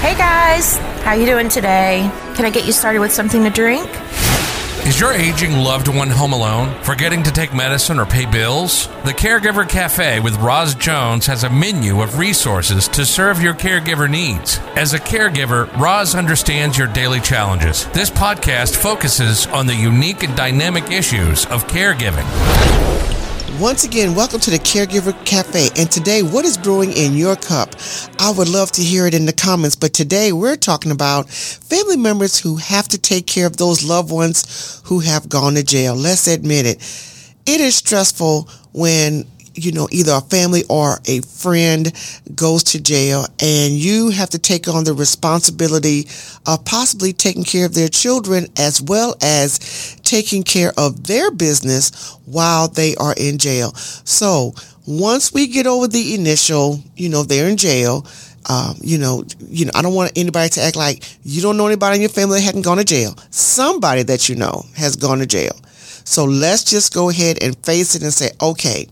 Hey guys, how you doing today? Can I get you started with something to drink? Is your aging loved one home alone, forgetting to take medicine or pay bills? The Caregiver Cafe with Roz Jones has a menu of resources to serve your caregiver needs. As a caregiver, Roz understands your daily challenges. This podcast focuses on the unique and dynamic issues of caregiving. Once again, welcome to the Caregiver Cafe. And today, what is brewing in your cup? I would love to hear it in the comments. But today, we're talking about family members who have to take care of those loved ones who have gone to jail. Let's admit it. It is stressful when you know, either a family or a friend goes to jail and you have to take on the responsibility of possibly taking care of their children as well as taking care of their business while they are in jail. So once we get over the initial, you know, they're in jail, um, you know, you know, I don't want anybody to act like you don't know anybody in your family that hadn't gone to jail. Somebody that you know has gone to jail. So let's just go ahead and face it and say, okay,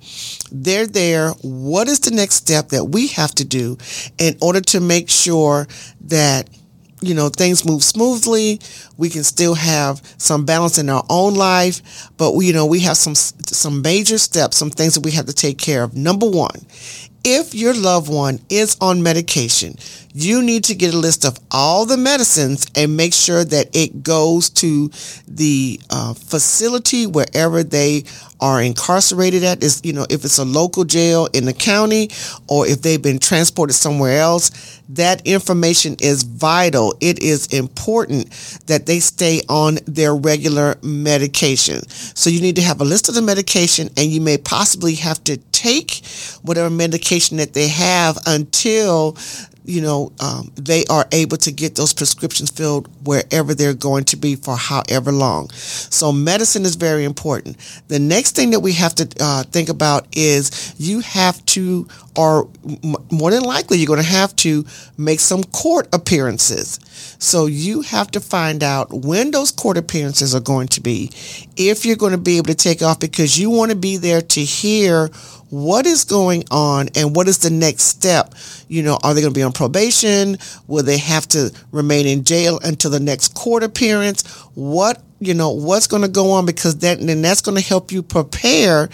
they're there. What is the next step that we have to do in order to make sure that you know things move smoothly we can still have some balance in our own life but we you know we have some some major steps some things that we have to take care of number 1 if your loved one is on medication, you need to get a list of all the medicines and make sure that it goes to the uh, facility wherever they are incarcerated at is you know if it's a local jail in the county or if they've been transported somewhere else that information is vital. It is important that they stay on their regular medication. So you need to have a list of the medication and you may possibly have to take whatever medication that they have until you know, um, they are able to get those prescriptions filled wherever they're going to be for however long. So medicine is very important. The next thing that we have to uh, think about is you have to, or more than likely, you're going to have to make some court appearances. So you have to find out when those court appearances are going to be, if you're going to be able to take off because you want to be there to hear what is going on and what is the next step? You know, are they going to be on probation? Will they have to remain in jail until the next court appearance? What you know what's going to go on because that then that's going to help you prepare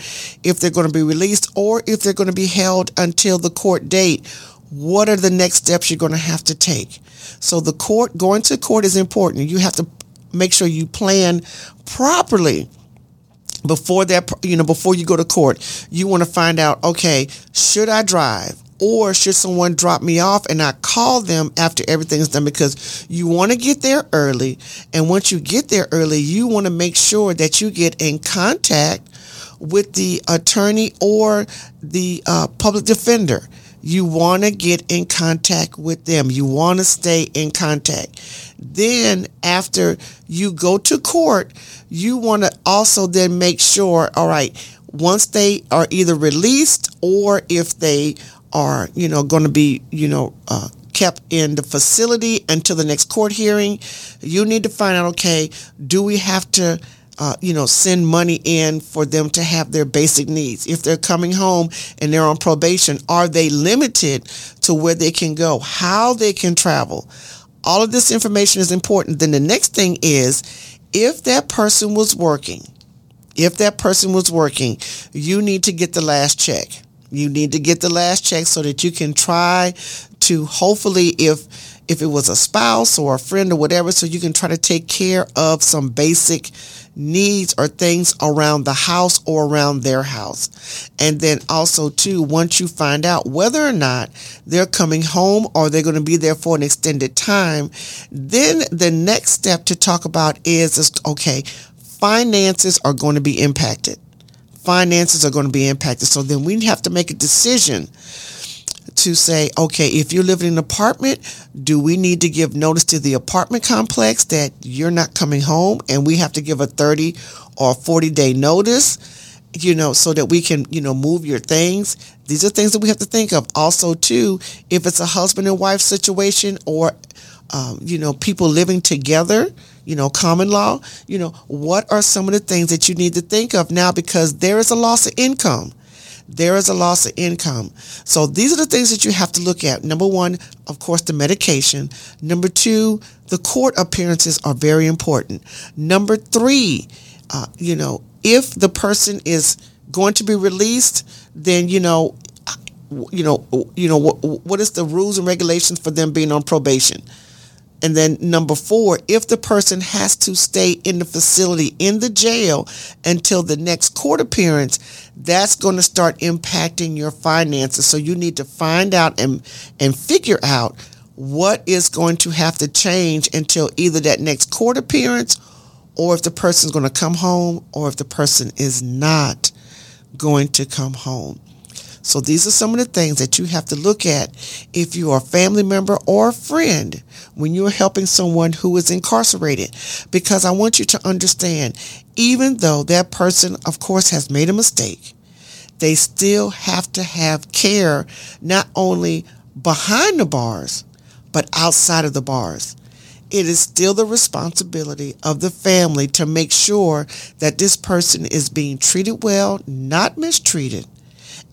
if they're going to be released or if they're going to be held until the court date what are the next steps you're going to have to take so the court going to court is important you have to make sure you plan properly before that, you know, before you go to court, you want to find out, okay, should I drive? Or should someone drop me off and I call them after everything's done because you want to get there early. And once you get there early, you want to make sure that you get in contact with the attorney or the uh, public defender you want to get in contact with them. You want to stay in contact. Then after you go to court, you want to also then make sure, all right, once they are either released or if they are, you know, going to be, you know, uh, kept in the facility until the next court hearing, you need to find out, okay, do we have to uh, you know, send money in for them to have their basic needs. If they're coming home and they're on probation, are they limited to where they can go, how they can travel? All of this information is important. Then the next thing is if that person was working, if that person was working, you need to get the last check. You need to get the last check so that you can try to hopefully if if it was a spouse or a friend or whatever so you can try to take care of some basic needs or things around the house or around their house. And then also too, once you find out whether or not they're coming home or they're going to be there for an extended time, then the next step to talk about is, is okay, finances are going to be impacted. Finances are going to be impacted. So then we have to make a decision to say, okay, if you're living in an apartment, do we need to give notice to the apartment complex that you're not coming home and we have to give a 30 or 40 day notice, you know, so that we can, you know, move your things? These are things that we have to think of. Also, too, if it's a husband and wife situation or, um, you know, people living together, you know, common law, you know, what are some of the things that you need to think of now because there is a loss of income there is a loss of income. So these are the things that you have to look at. Number one, of course, the medication. Number two, the court appearances are very important. Number three, uh, you know, if the person is going to be released, then you know, you know, you know what, what is the rules and regulations for them being on probation? And then number four, if the person has to stay in the facility in the jail until the next court appearance, that's going to start impacting your finances. So you need to find out and and figure out what is going to have to change until either that next court appearance or if the person's going to come home or if the person is not going to come home. So these are some of the things that you have to look at if you are a family member or a friend when you're helping someone who is incarcerated. Because I want you to understand, even though that person, of course, has made a mistake, they still have to have care not only behind the bars, but outside of the bars it is still the responsibility of the family to make sure that this person is being treated well, not mistreated.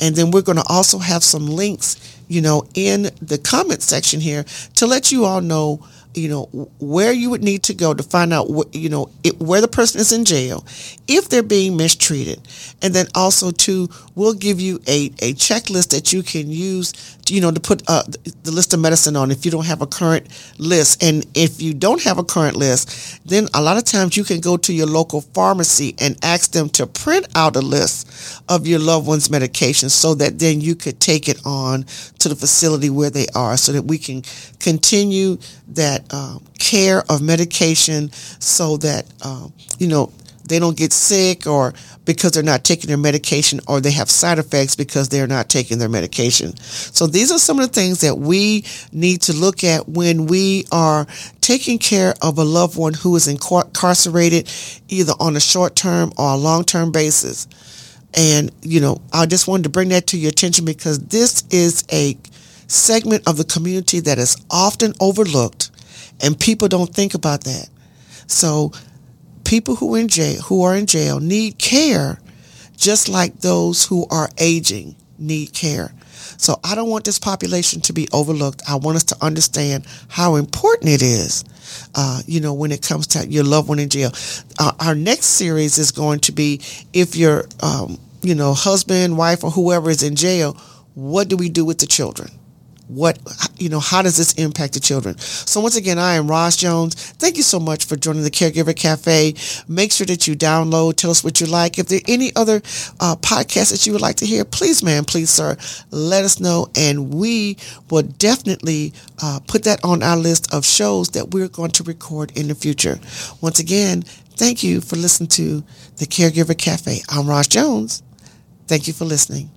And then we're going to also have some links, you know, in the comment section here to let you all know you know where you would need to go to find out what you know it, where the person is in jail if they're being mistreated and then also too we'll give you a, a checklist that you can use you know to put uh, the list of medicine on if you don't have a current list. And if you don't have a current list then a lot of times you can go to your local pharmacy and ask them to print out a list of your loved one's medications so that then you could take it on to the facility where they are so that we can continue that um, care of medication so that um, you know they don't get sick or because they're not taking their medication or they have side effects because they're not taking their medication. So these are some of the things that we need to look at when we are taking care of a loved one who is incarcerated either on a short term or a long term basis. And, you know, I just wanted to bring that to your attention because this is a segment of the community that is often overlooked and people don't think about that. So people who in jail who are in jail need care just like those who are aging need care. So I don't want this population to be overlooked. I want us to understand how important it is, uh, you know, when it comes to your loved one in jail. Uh, our next series is going to be if your, um, you know, husband, wife, or whoever is in jail, what do we do with the children? What you know how does this impact the children? So once again i am Roz Jones. Thank you so much for joining the caregiver cafe. Make sure that you download tell us what you like. If there are any other uh, podcasts that you would like to hear please man please sir let us know. And we will definitely uh, put that on our list of shows that we're going to record in the future. Once again thank you for listening to the caregiver cafe. I'm Roz Jones. Thank you for listening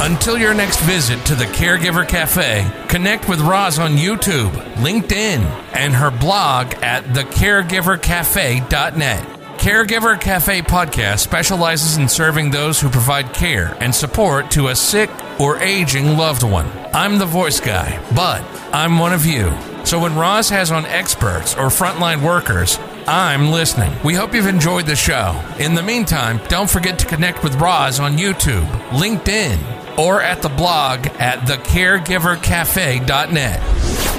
until your next visit to the Caregiver Cafe, connect with Roz on YouTube, LinkedIn, and her blog at thecaregivercafe.net. Caregiver Cafe podcast specializes in serving those who provide care and support to a sick or aging loved one. I'm the voice guy, but I'm one of you. So when Roz has on experts or frontline workers, I'm listening. We hope you've enjoyed the show. In the meantime, don't forget to connect with Roz on YouTube, LinkedIn, or at the blog at thecaregivercafe.net.